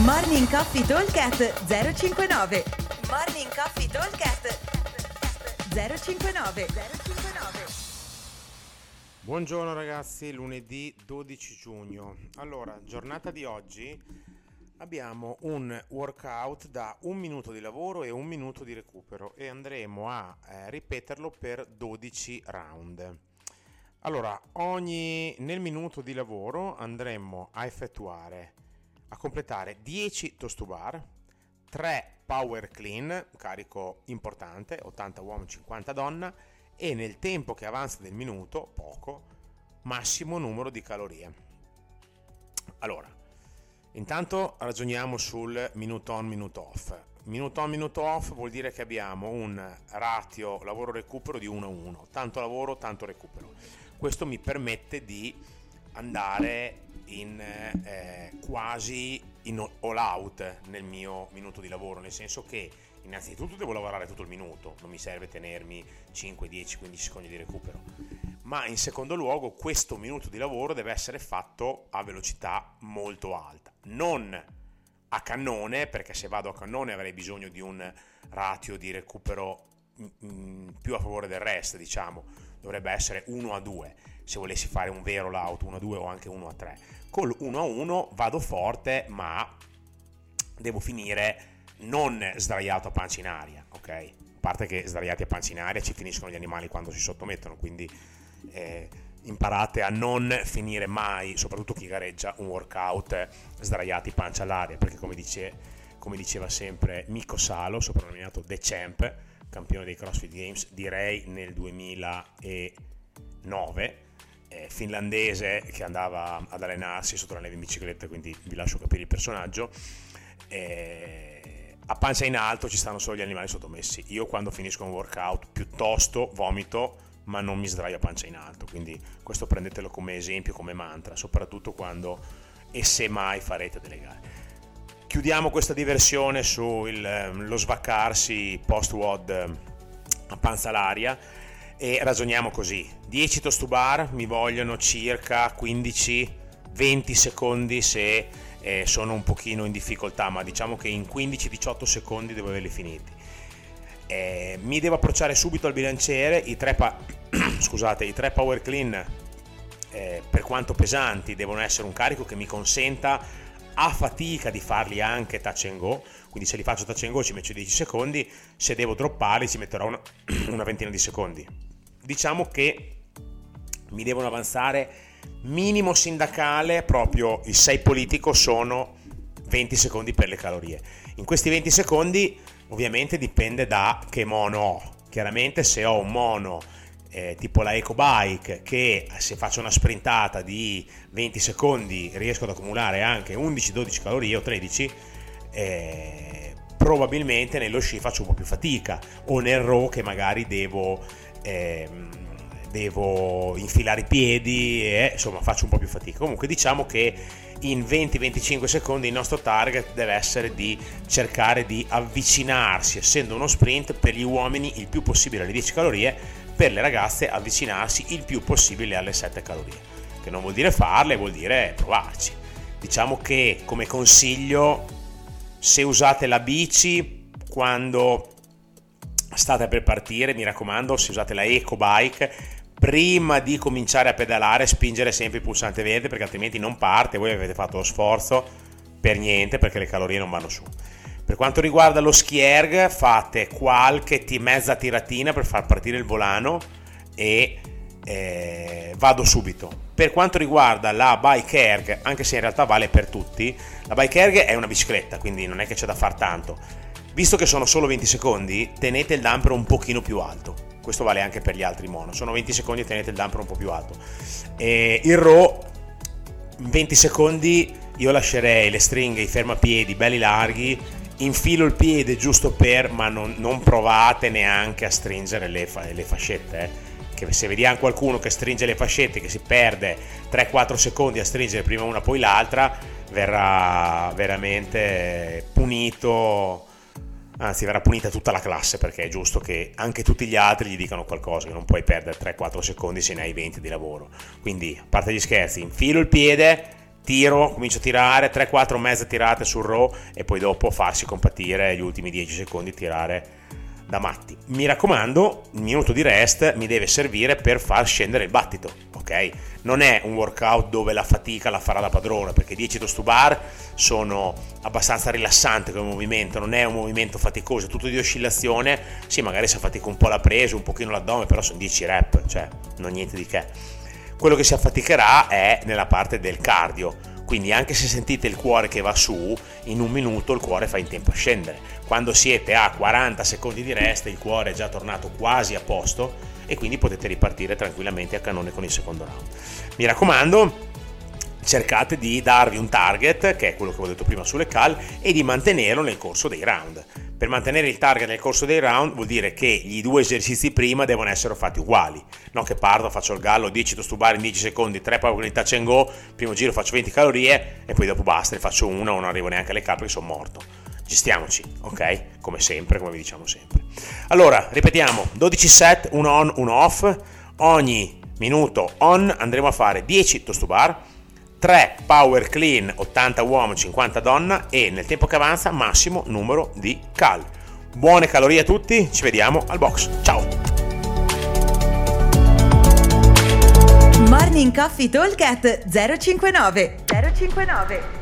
Morning Coffee Talkcast 059 Morning Coffee Talkcast 059 059 Buongiorno ragazzi, lunedì 12 giugno. Allora, giornata di oggi abbiamo un workout da un minuto di lavoro e un minuto di recupero e andremo a eh, ripeterlo per 12 round. Allora, ogni, nel minuto di lavoro andremo a effettuare, a completare 10 toast to bar, 3 power clean, carico importante, 80 uomo, 50 donna, e nel tempo che avanza del minuto, poco, massimo numero di calorie. Allora, intanto ragioniamo sul minuto on, minuto off. Minuto on, minuto off vuol dire che abbiamo un ratio lavoro-recupero di 1 a 1, tanto lavoro, tanto recupero. Questo mi permette di andare in eh, quasi in all out nel mio minuto di lavoro, nel senso che innanzitutto devo lavorare tutto il minuto, non mi serve tenermi 5, 10, 15 secondi di recupero, ma in secondo luogo questo minuto di lavoro deve essere fatto a velocità molto alta, non a cannone, perché se vado a cannone avrei bisogno di un ratio di recupero mm, mm, più a favore del resto, diciamo, dovrebbe essere 1 a 2 se volessi fare un vero laut 1 a 2 o anche 1 a 3. Col 1 a 1 vado forte, ma devo finire non sdraiato a pancia in aria, ok? A parte che sdraiati a pancia in aria ci finiscono gli animali quando si sottomettono, quindi eh, imparate a non finire mai, soprattutto chi gareggia, un workout sdraiati pancia all'aria, perché come, dice, come diceva sempre Mikko Salo, soprannominato The Champ, campione dei CrossFit Games, direi nel 2009, eh, finlandese che andava ad allenarsi sotto la neve in bicicletta, quindi vi lascio capire il personaggio. Eh, a pancia in alto ci stanno solo gli animali sottomessi. Io quando finisco un workout piuttosto vomito, ma non mi sdraio a pancia in alto. Quindi questo prendetelo come esempio, come mantra, soprattutto quando e se mai farete delle gare. Chiudiamo questa diversione sullo svaccarsi post-WOD a panza all'aria e ragioniamo così. 10 toast to bar mi vogliono circa 15-20 secondi se eh, sono un pochino in difficoltà, ma diciamo che in 15-18 secondi devo averli finiti. Eh, mi devo approcciare subito al bilanciere, i tre, pa- scusate, i tre power clean eh, per quanto pesanti devono essere un carico che mi consenta a fatica di farli anche touch and go, quindi se li faccio touch and go ci metto 10 secondi, se devo dropparli ci metterò una, una ventina di secondi. Diciamo che mi devono avanzare minimo sindacale, proprio il 6 politico sono 20 secondi per le calorie. In questi 20 secondi ovviamente dipende da che mono ho. Chiaramente se ho un mono eh, tipo la EcoBike che se faccio una sprintata di 20 secondi riesco ad accumulare anche 11-12 calorie o 13 eh, probabilmente nello sci faccio un po' più fatica o nel row che magari devo eh, devo infilare i piedi e insomma faccio un po' più fatica. Comunque diciamo che in 20-25 secondi il nostro target deve essere di cercare di avvicinarsi essendo uno sprint per gli uomini il più possibile alle 10 calorie per le ragazze avvicinarsi il più possibile alle 7 calorie, che non vuol dire farle, vuol dire provarci. Diciamo che come consiglio, se usate la bici quando state per partire, mi raccomando, se usate la Eco Bike, prima di cominciare a pedalare spingere sempre il pulsante verde perché altrimenti non parte, voi avete fatto lo sforzo per niente perché le calorie non vanno su. Per quanto riguarda lo skierg, fate qualche t- mezza tiratina per far partire il volano e eh, vado subito. Per quanto riguarda la bike erg, anche se in realtà vale per tutti, la bike erg è una bicicletta, quindi non è che c'è da far tanto. Visto che sono solo 20 secondi, tenete il damper un pochino più alto. Questo vale anche per gli altri mono. Sono 20 secondi e tenete il damper un po' più alto. E il row, 20 secondi, io lascerei le stringhe, i fermapiedi belli larghi infilo il piede giusto per, ma non, non provate neanche a stringere le, fa, le fascette. Eh. Che se vediamo qualcuno che stringe le fascette, che si perde 3-4 secondi a stringere prima una poi l'altra, verrà veramente punito. Anzi, verrà punita tutta la classe perché è giusto che anche tutti gli altri gli dicano qualcosa, che non puoi perdere 3-4 secondi se ne hai 20 di lavoro. Quindi, a parte gli scherzi, infilo il piede, tiro, comincio a tirare 3-4 mezze tirate sul row e poi dopo farsi compatire gli ultimi 10 secondi tirare da matti. Mi raccomando, il minuto di rest mi deve servire per far scendere il battito, ok? Non è un workout dove la fatica la farà da padrone, perché 10 toast to bar sono abbastanza rilassanti come movimento, non è un movimento faticoso, è tutto di oscillazione, sì magari si affatica un po' la presa, un pochino l'addome, però sono 10 rep, cioè non niente di che. Quello che si affaticherà è nella parte del cardio, quindi anche se sentite il cuore che va su, in un minuto il cuore fa in tempo a scendere. Quando siete a 40 secondi di rest il cuore è già tornato quasi a posto e quindi potete ripartire tranquillamente a cannone con il secondo round. Mi raccomando, cercate di darvi un target, che è quello che ho detto prima sulle cal, e di mantenerlo nel corso dei round. Per mantenere il target nel corso dei round vuol dire che gli due esercizi prima devono essere fatti uguali. Non che parto, faccio il gallo, 10 tostubari in 10 secondi, 3 power con il touch and go, primo giro faccio 20 calorie e poi dopo basta, ne faccio una o non arrivo neanche alle capre e sono morto. Gestiamoci, ok? Come sempre, come vi diciamo sempre. Allora, ripetiamo, 12 set, 1 on, 1 off, ogni minuto on andremo a fare 10 tostubar 3 power clean 80 uomo 50 donna e nel tempo che avanza massimo numero di cal. Buone calorie a tutti, ci vediamo al box. Ciao! Morning Coffee Talk 059 059